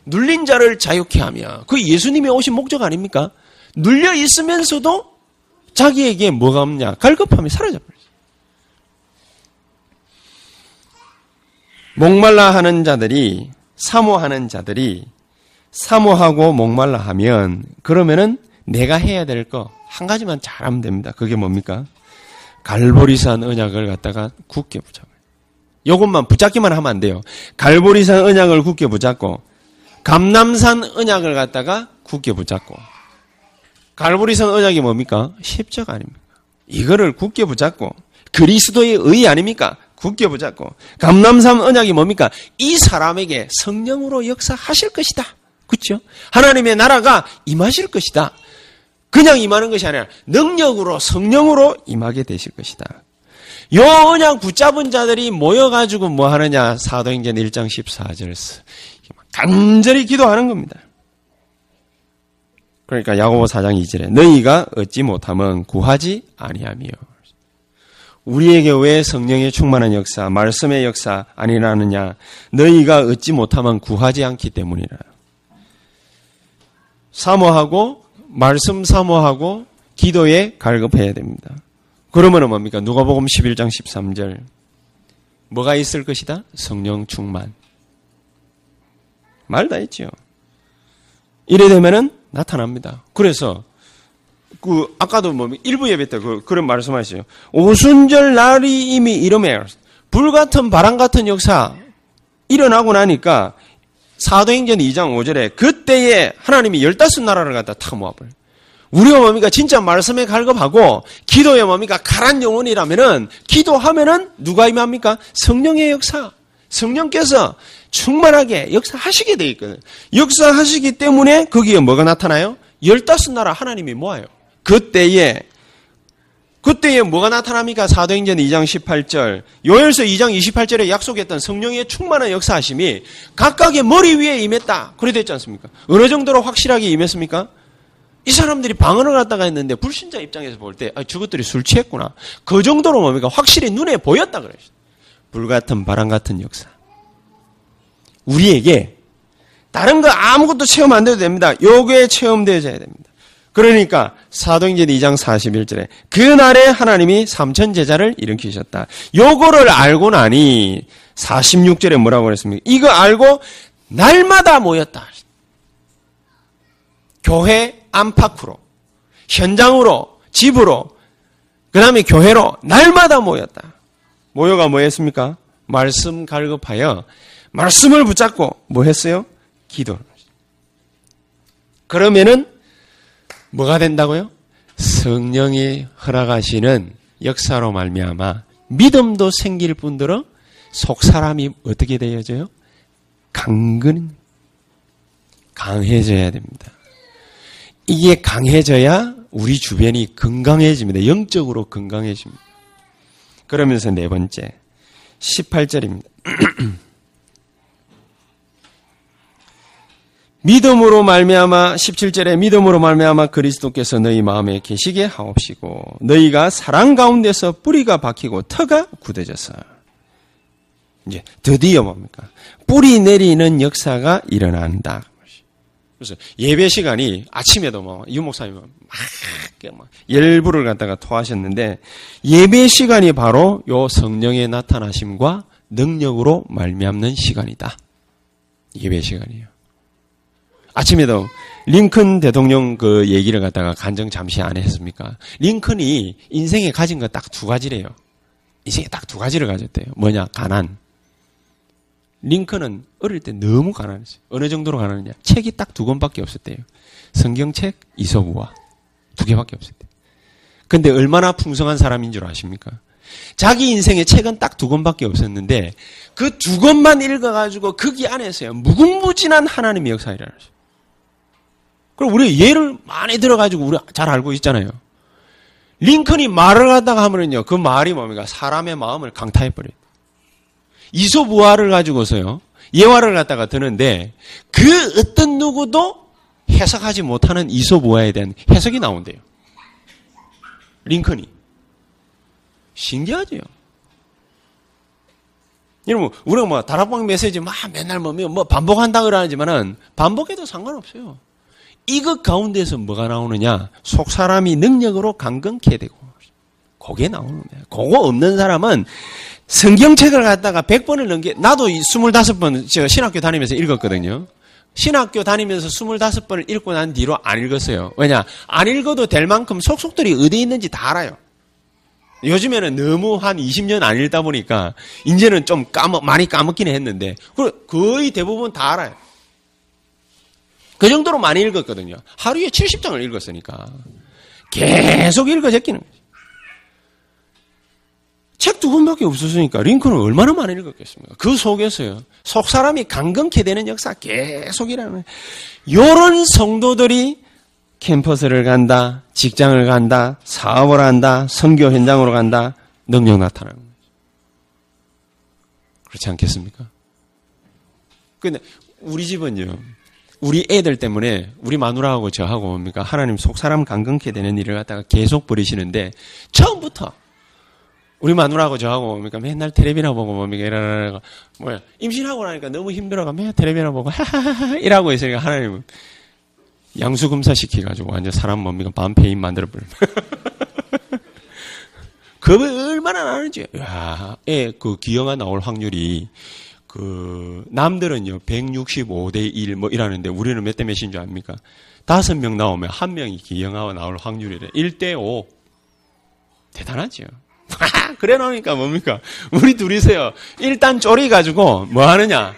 눌린 자를 자유케 하며 그 예수님이 오신 목적 아닙니까? 눌려 있으면서도 자기에게 뭐가 없냐? 갈급함이 사라져 버렸어요. 목말라 하는 자들이 사모하는 자들이 사모하고 목말라 하면 그러면은 내가 해야 될 거 한 가지만 잘하면 됩니다. 그게 뭡니까? 갈보리산 언약을 갖다가 굳게 붙잡아요. 요것만 붙잡기만 하면 안 돼요. 갈보리산 언약을 굳게 붙잡고 감남산 언약을 갖다가 굳게 붙잡고 갈보리산 언약이 뭡니까? 십자가 아닙니까? 이거를 굳게 붙잡고 그리스도의 의 아닙니까? 굳게 붙잡고 감남산 언약이 뭡니까? 이 사람에게 성령으로 역사하실 것이다. 그렇죠? 하나님의 나라가 임하실 것이다. 그냥 임하는 것이 아니라 능력으로 성령으로 임하게 되실 것이다. 요 언약 붙잡은 자들이 모여가지고 뭐 하느냐? 사도행전 1장 14절 간절히 기도하는 겁니다. 그러니까 야고보 4장 2절에 너희가 얻지 못하면 구하지 아니하며 우리에게 왜 성령의 충만한 역사, 말씀의 역사 아니라느냐? 너희가 얻지 못하면 구하지 않기 때문이라. 사모하고 말씀 사모하고 기도에 갈급해야 됩니다. 그러면 뭡니까? 누가복음 11장 13절. 뭐가 있을 것이다? 성령 충만. 말 다 했지요. 이래 되면은 나타납니다. 그래서 그 아까도 뭐 일부 예배 때 그, 그런 말씀하시죠. 오순절 날이 이미 이름에 불 같은 바람 같은 역사 일어나고 나니까 사도행전 2장 5절에 그때에 하나님이 열다섯 나라를 갖다 탁 모아버려요. 우리가 뭡니까? 진짜 말씀에 갈급하고 기도에 뭡니까? 가란 영혼이라면은 기도하면은 누가 임합니까? 성령의 역사. 성령께서 충만하게 역사하시게 돼 있거든요. 역사하시기 때문에 거기에 뭐가 나타나요? 열다섯 나라 하나님이 모아요. 그때에 그때에 뭐가 나타납니까? 사도행전 2장 18절, 요엘서 2장 28절에 약속했던 성령의 충만한 역사하심이 각각의 머리 위에 임했다. 그래 됐지 않습니까? 어느 정도로 확실하게 임했습니까? 이 사람들이 방언을 갖다가 했는데 불신자 입장에서 볼 때, 아, 저것들이 술 취했구나. 그 정도로 뭡니까? 확실히 눈에 보였다 그래요. 불같은 바람 같은 역사. 우리에게 다른 거 아무것도 체험 안 돼도 됩니다. 요게 체험되어야 됩니다. 그러니까 사도행전 2장 41절에 그날에 하나님이 삼천 제자를 일으키셨다. 요거를 알고 나니 46절에 뭐라고 그랬습니까? 이거 알고 날마다 모였다. 교회 안팎으로 현장으로 집으로 그 다음에 교회로 날마다 모였다. 모여가 뭐 했습니까? 말씀 갈급하여 말씀을 붙잡고 뭐 했어요? 기도. 그러면은 뭐가 된다고요? 성령이 허락하시는 역사로 말미암아 믿음도 생길 뿐더러 속 사람이 어떻게 되어져요? 강근, 강해져야 됩니다. 이게 강해져야 우리 주변이 건강해집니다. 영적으로 건강해집니다. 그러면서 네 번째, 18절입니다. 믿음으로 말미암아 17절에 믿음으로 말미암아 그리스도께서 너희 마음에 계시게 하옵시고 너희가 사랑 가운데서 뿌리가 박히고 터가 굳어져서 이제 드디어 뭡니까? 뿌리 내리는 역사가 일어난다. 그래서 예배 시간이 아침에도 뭐 유목사님은 막, 막 열불을 갖다가 토하셨는데 예배 시간이 바로 요 성령의 나타나심과 능력으로 말미암는 시간이다. 예배 시간이에요. 아침에도 링컨 대통령 그 얘기를 갖다가 간증 잠시 안 했습니까? 링컨이 인생에 가진 거 딱 두 가지래요. 인생에 딱 두 가지를 가졌대요. 뭐냐? 가난. 링컨은 어릴 때 너무 가난했어요. 어느 정도로 가난했냐? 책이 딱 두 권밖에 없었대요. 성경책, 이서부와 두 개밖에 없었대요. 근데 얼마나 풍성한 사람인 줄 아십니까? 자기 인생에 책은 딱 두 권밖에 없었는데 그 두 권만 읽어가지고 거기 안에서요 무궁무진한 하나님의 역사 일어났어요. 그럼 우리 예를 많이 들어가지고 우리 잘 알고 있잖아요. 링컨이 말을 하다가 하면은요, 그 말이 뭡니까? 사람의 마음을 강타해버려요. 이소부화를 가지고서요, 예화를 갖다가 드는데, 그 어떤 누구도 해석하지 못하는 이소부화에 대한 해석이 나온대요. 링컨이. 신기하죠? 여러분, 우리가 뭐, 다락방 메시지 막 맨날 뭐, 뭐 반복한다 그러지만은, 반복해도 상관없어요. 이것 가운데서 뭐가 나오느냐? 속 사람이 능력으로 강건케 되고. 그게 나오는 거예요. 그거 없는 사람은 성경책을 갖다가 100번을 넘게, 나도 25번 저 신학교 다니면서 읽었거든요. 신학교 다니면서 25번을 읽고 난 뒤로 안 읽었어요. 왜냐? 안 읽어도 될 만큼 속속들이 어디 있는지 다 알아요. 요즘에는 너무 한 20년 안 읽다 보니까, 이제는 좀 까먹, 많이 까먹기는 했는데, 거의 대부분 다 알아요. 그 정도로 많이 읽었거든요. 하루에 70장을 읽었으니까. 계속 읽어 제끼는 거죠. 책 두 권밖에 없었으니까 링컨은 얼마나 많이 읽었겠습니까? 그 속에서요. 속 사람이 강건케 되는 역사 계속 일하는 요런 성도들이 캠퍼스를 간다, 직장을 간다, 사업을 한다, 선교 현장으로 간다, 능력 나타나는 거죠. 그렇지 않겠습니까? 근데 우리 집은요. 우리 애들 때문에 우리 마누라하고 저하고 뭡니까 하나님 속 사람 강건케 되는 일을 갖다가 계속 버리시는데 처음부터 우리 마누라하고 저하고 뭡니까 맨날 텔레비나 보고 뭡니까 이러다가 뭐야 임신하고 나니까 너무 힘들어가 맨날 텔레비나 보고 하하하하 이라고 있으니까 하나님은 양수 검사 시켜가지고 완전 사람 뭡니까 반페인 만들어 버려. 그 얼마나 나는지 야 애 그 기형아 나올 확률이 그 남들은요 165대 1 뭐 이라는데 우리는 몇 대 몇인 줄 압니까? 다섯 명 나오면 한 명이 기형아가 나올 확률이래. 1대 5. 대단하죠. 그래 놓으니까 뭡니까? 우리 둘이서요. 일단 쪼리 가지고 뭐 하느냐?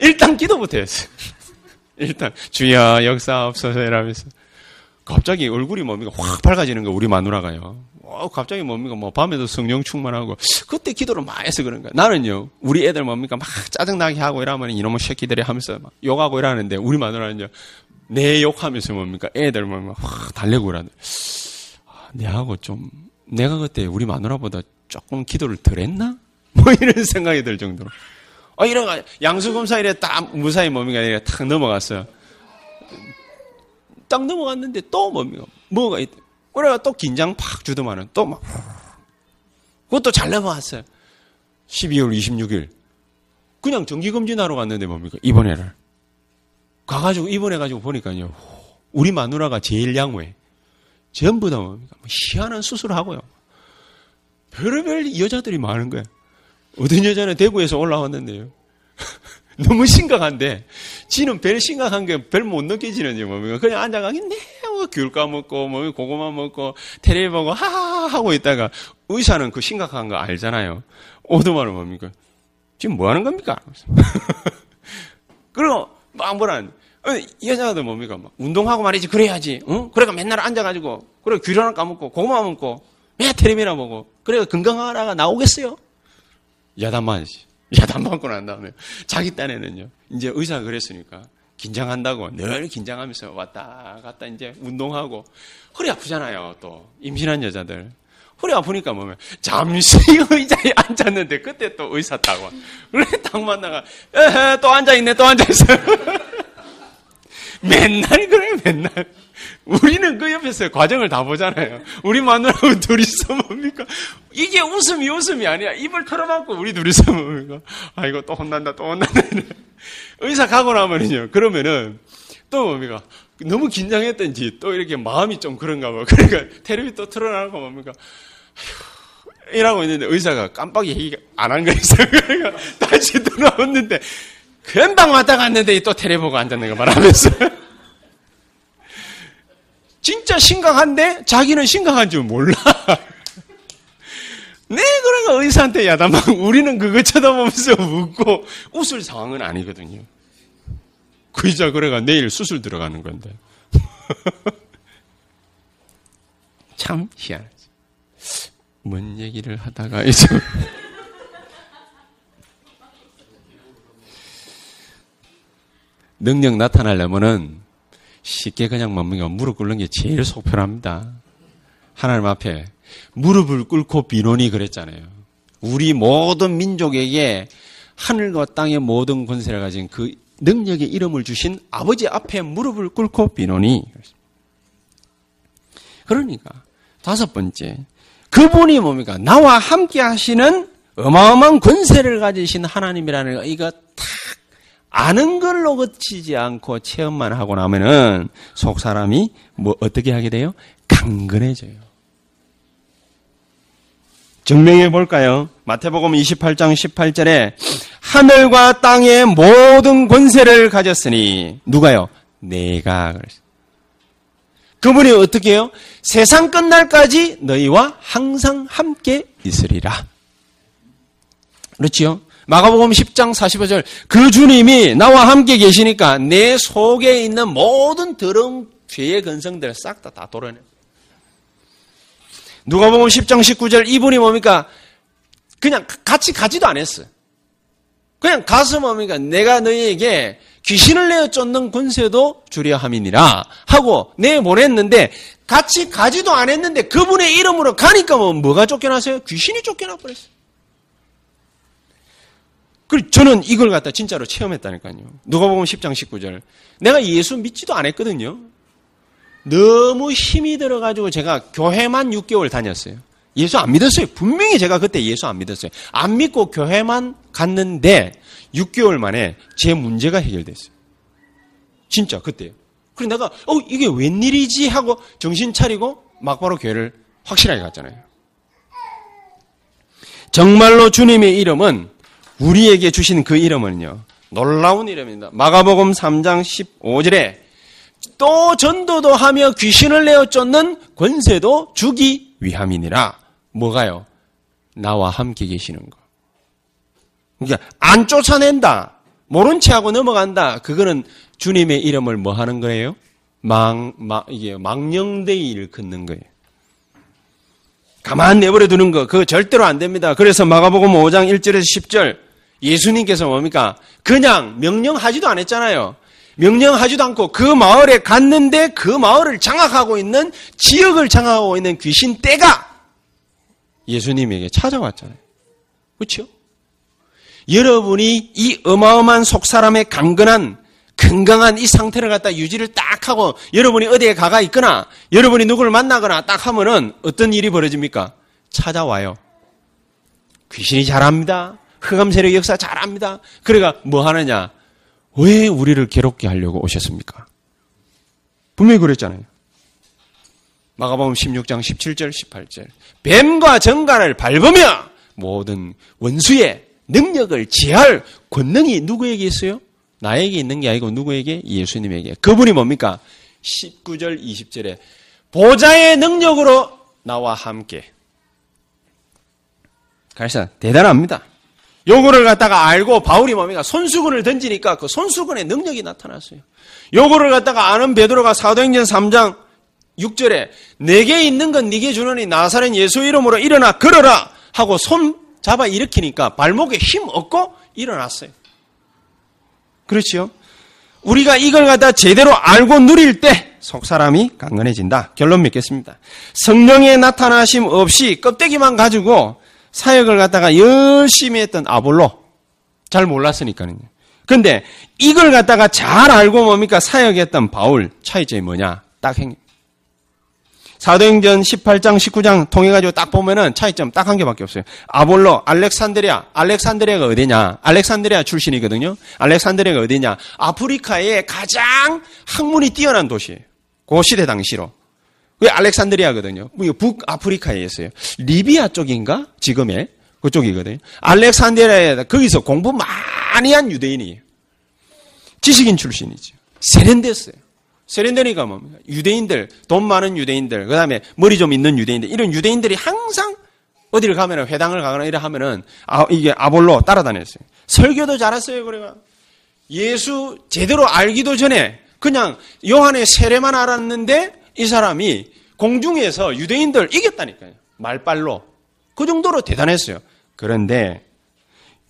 일단 기도부터 했어요. 일단 주여 역사 없어서 이러면서 갑자기 얼굴이 뭡니까? 확 밝아지는 거 우리 마누라가요. 어, 갑자기 뭡니까? 뭐, 밤에도 성령 충만하고, 그때 기도를 많이 해서 그런가. 나는요, 우리 애들 뭡니까? 막 짜증나게 하고 이러면 이놈의 새끼들이 하면서 막 욕하고 이러는데, 우리 마누라는요, 내 욕하면서 뭡니까? 애들 뭡니까? 확 달래고 이러는데, 아, 내하고 좀, 내가 그때 우리 마누라보다 조금 기도를 덜 했나? 뭐 이런 생각이 들 정도로. 어, 이런, 양수검사 이래 딱 무사히 뭡니까? 이래 탁 넘어갔어요. 딱 넘어갔는데 또 뭡니까? 뭐가 있다. 그래가 또 긴장 팍 주더만은 또 막, 그것도 잘 넘어왔어요. 12월 26일. 그냥 정기검진 하러 갔는데 뭡니까? 입원해를. 가가지고 입원해가지고 보니까요. 우리 마누라가 제일 양호해. 전부 다 뭡니까? 뭐 희한한 수술을 하고요. 별의별 여자들이 많은 거야. 어떤 여자는 대구에서 올라왔는데요. 너무 심각한데, 지는 별 심각한 게 별 못 느껴지는지 뭡니까? 그냥 앉아가겠네. 뭐귤 까먹고, 뭐 고구마 먹고, 테레비 보고, 하하하 하고 있다가, 의사는 그 심각한 거 알잖아요. 오도만은 뭡니까? 지금 뭐 하는 겁니까? 그리고, 막 뭐란, 어, 여자들 뭡니까? 막 운동하고 말이지, 그래야지. 응? 그러니까 맨날 앉아가지고, 그래, 귤 하나 까먹고, 고구마 먹고, 왜 텔레비나 보고. 그래가 건강하라가 나오겠어요? 야단만이지. 야단 받고 난 다음에 자기 딴에는요. 이제 의사가 그랬으니까 긴장한다고 늘 긴장하면서 왔다 갔다 이제 운동하고 허리 아프잖아요. 또 임신한 여자들 허리 아프니까 뭐면 잠시 의자에 앉았는데 그때 또 의사 따고 그래 딱 만나가 에헤 또 앉아 있네 또 앉아 있어. 맨날 그래 맨날. 우리는 그 옆에서 과정을 다 보잖아요. 우리 마누라하고 둘이서 뭡니까? 이게 웃음이 웃음이 아니야. 입을 털어막고 우리 둘이서 뭡니까? 아, 이거 또 혼난다, 또 혼난다. 의사 가고 나면은요, 그러면은, 또 뭡니까? 너무 긴장했던지, 또 이렇게 마음이 좀 그런가 봐. 그러니까, 테레비 또 틀어놔고 뭡니까? 아휴, 이라고 있는데, 의사가 깜빡이 얘기 안 한 거있어요. 그러니까, 다시 돌아왔는데, 금방 왔다 갔는데, 또 테레비 보고 앉았는 거 말하면서. 진짜 심각한데 자기는 심각한 줄 몰라. 네, 그러니까 의사한테 야단막 우리는 그거 쳐다보면서 웃고 웃을 상황은 아니거든요. 그 의자 그래가 내일 수술 들어가는 건데. 참 희한하지. 뭔 얘기를 하다가 이제 능력 나타나려면은 쉽게 그냥 뭡니까 무릎 꿇는 게 제일 속 편합니다. 하나님 앞에 무릎을 꿇고 비논이 그랬잖아요. 우리 모든 민족에게 하늘과 땅의 모든 권세를 가진 그 능력의 이름을 주신 아버지 앞에 무릎을 꿇고 비논이 그러니까 다섯 번째 그분이 뭡니까 나와 함께 하시는 어마어마한 권세를 가지신 하나님이라는 거 이거 탁 아는 걸로 그치지 않고 체험만 하고 나면은 속 사람이 뭐 어떻게 하게 돼요? 강건해져요. 증명해 볼까요? 마태복음 28장 18절에 하늘과 땅의 모든 권세를 가졌으니 누가요? 내가 그랬어요. 그분이 어떻게 해요? 세상 끝날까지 너희와 항상 함께 있으리라. 그렇지요? 마가복음 10장 45절 그 주님이 나와 함께 계시니까 내 속에 있는 모든 더러운 죄의 근성들을 싹 다 다 도려내. 누가복음 10장 19절 이분이 뭡니까? 그냥 같이 가지도 않았어. 그냥 가서 뭡니까? 내가 너희에게 귀신을 내어 쫓는 권세도 주려 함이니라 하고 내보냈는데 같이 가지도 않았는데 그분의 이름으로 가니까 뭐 뭐가 쫓겨났어요? 귀신이 쫓겨나 버렸어요. 그 저는 이걸 갖다 진짜로 체험했다니까요. 누가 보면 10장 19절. 내가 예수 믿지도 않았거든요. 너무 힘이 들어가지고 제가 교회만 6개월 다녔어요. 예수 안 믿었어요. 분명히 제가 그때 예수 안 믿었어요. 안 믿고 교회만 갔는데 6개월 만에 제 문제가 해결됐어요. 진짜 그때요. 그래 내가 어 이게 웬일이지 하고 정신 차리고 막바로 교회를 확실하게 갔잖아요. 정말로 주님의 이름은 우리에게 주신 그 이름은요. 놀라운 이름입니다. 마가복음 3장 15절에 또 전도도 하며 귀신을 내어 쫓는 권세도 주기 위함이니라. 뭐가요? 나와 함께 계시는 거. 그러니까 안 쫓아낸다. 모른 채 하고 넘어간다. 그거는 주님의 이름을 뭐 하는 거예요? 망, 막, 이게 망령대의를 긋는 거예요. 가만 내버려 두는 거, 그거 절대로 안 됩니다. 그래서 마가복음 5장 1절에서 10절, 예수님께서 뭡니까? 그냥 명령하지도 않았잖아요. 명령하지도 않고 그 마을에 갔는데 그 마을을 장악하고 있는 지역을 장악하고 있는 귀신 떼가 예수님에게 찾아왔잖아요. 그렇죠? 여러분이 이 어마어마한 속사람의 강건한 건강한 이 상태를 갖다 유지를 딱 하고 여러분이 어디에 가가 있거나 여러분이 누구를 만나거나 딱 하면은 어떤 일이 벌어집니까? 찾아와요. 귀신이 잘합니다. 흑암 세력 역사 잘합니다. 그래가 뭐 하느냐? 왜 우리를 괴롭게 하려고 오셨습니까? 분명히 그랬잖아요. 마가복음 16장 17절 18절 뱀과 정갈을 밟으며 모든 원수의 능력을 지할 권능이 누구에게 있어요? 나에게 있는 게 아니고 누구에게? 예수님에게. 그분이 뭡니까? 19절 20절에 보좌의 능력으로 나와 함께. 가르쳐 대단합니다. 요거를 갖다가 알고 바울이 뭡니까? 손수건을 던지니까 그 손수건의 능력이 나타났어요. 요거를 갖다가 아는 베드로가 사도행전 3장 6절에 내게 있는 건 네게 주노니 나사렛 예수 이름으로 일어나 걸어라 하고 손 잡아 일으키니까 발목에 힘 얻고 일어났어요. 그렇지요? 우리가 이걸 갖다 제대로 알고 누릴 때 속 사람이 강건해진다. 결론 맺겠습니다. 성령의 나타나심 없이 껍데기만 가지고 사역을 갖다가 열심히 했던 아볼로 잘 몰랐으니까요. 근데 이걸 갖다가 잘 알고 뭡니까 사역했던 바울 차이점이 뭐냐? 딱 행. 사도행전 18장, 19장 통해가지고 딱 보면은 차이점 딱 한 개밖에 없어요. 아볼로, 알렉산드리아. 알렉산드리아가 어디냐? 알렉산드리아 출신이거든요. 알렉산드리아가 어디냐? 아프리카의 가장 학문이 뛰어난 도시예요. 그 시대 당시로. 그게 알렉산드리아거든요. 북아프리카에 있어요. 리비아 쪽인가? 지금의 그쪽이거든요. 알렉산드리아에 거기서 공부 많이 한 유대인이에요. 지식인 출신이죠. 세련됐어요. 세련되니까 뭡니까? 유대인들, 돈 많은 유대인들, 그 다음에 머리 좀 있는 유대인들, 이런 유대인들이 항상 어디를 가면 회당을 가거나 이래 하면은 아, 이게 아볼로 따라다녔어요. 설교도 잘했어요, 그래가. 예수 제대로 알기도 전에 그냥 요한의 세례만 알았는데 이 사람이 공중에서 유대인들 이겼다니까요. 말빨로. 그 정도로 대단했어요. 그런데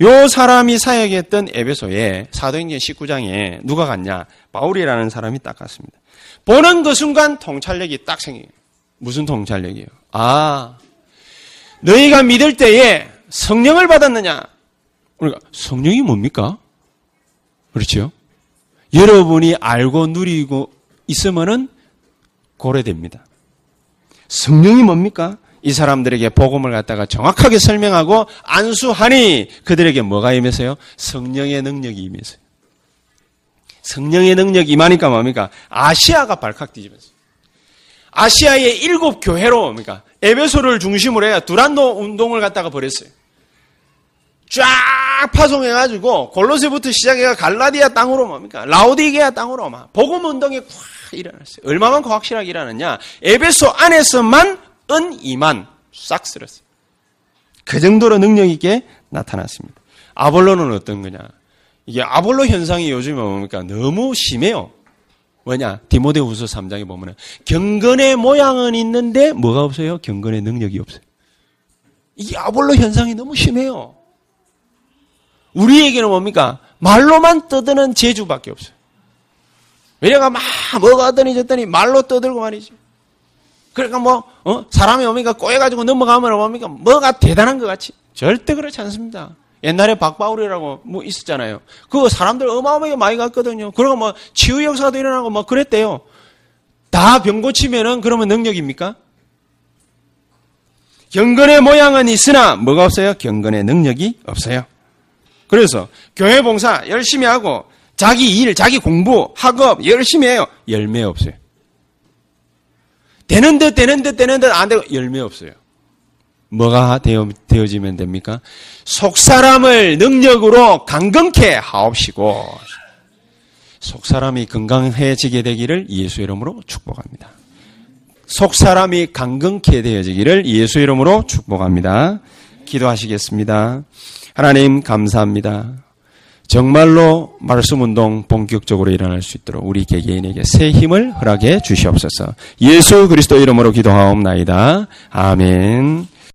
요 사람이 사역했던 에베소에 사도행전 19장에 누가 갔냐? 바울이라는 사람이 딱 갔습니다. 보는 그 순간 통찰력이 딱 생겨요. 무슨 통찰력이에요? 아, 너희가 믿을 때에 성령을 받았느냐? 그러니까 성령이 뭡니까? 그렇죠? 여러분이 알고 누리고 있으면은 고려됩니다. 성령이 뭡니까? 이 사람들에게 복음을 갖다가 정확하게 설명하고 안수하니 그들에게 뭐가 임해서요? 성령의 능력이 임해서요. 성령의 능력이 임하니까 뭡니까? 아시아가 발칵 뒤집었어요. 아시아의 일곱 교회로 뭡니까? 에베소를 중심으로 해야 두란노 운동을 갖다가 벌였어요. 쫙 파송해가지고 골로새부터 시작해가 갈라디아 땅으로 뭡니까? 라우디게아 땅으로 막 복음 운동이 콱 일어났어요. 얼마만큼 확실하게 일어났냐? 에베소 안에서만 은 2만 싹 쓸었어요. 그 정도로 능력 있게 나타났습니다. 아볼로는 어떤 거냐? 이게 아볼로 현상이 요즘에 뭡니까? 너무 심해요. 뭐냐? 디모데후서 3장에 보면은 경건의 모양은 있는데 뭐가 없어요? 경건의 능력이 없어요. 이게 아볼로 현상이 너무 심해요. 우리에게는 뭡니까? 말로만 떠드는 재주밖에 없어요. 왜냐가 막 뭐가 하더니 저더니 말로 떠들고 말이죠. 그러니까 뭐, 어? 사람이 뭡니까? 꼬여가지고 넘어가면 뭡니까? 뭐가 대단한 것 같이. 절대 그렇지 않습니다. 옛날에 박바울이라고 뭐 있었잖아요. 그거 사람들 어마어마하게 많이 갔거든요. 그리고 뭐 치유 역사도 일어나고 뭐 그랬대요. 다 병 고치면은 그러면 능력입니까? 경건의 모양은 있으나 뭐가 없어요? 경건의 능력이 없어요. 그래서 교회 봉사 열심히 하고 자기 일, 자기 공부, 학업 열심히 해요. 열매 없어요. 되는 듯, 되는 듯, 되는 듯 안 되고 열매 없어요. 뭐가 되어, 되어지면 됩니까? 속 사람을 능력으로 강건케 하옵시고 속 사람이 건강해지게 되기를 예수 이름으로 축복합니다. 속 사람이 강건케 되어지기를 예수 이름으로 축복합니다. 기도하시겠습니다. 하나님 감사합니다. 정말로 말씀 운동 본격적으로 일어날 수 있도록 우리 개개인에게 새 힘을 허락해 주시옵소서. 예수 그리스도 이름으로 기도하옵나이다. 아멘.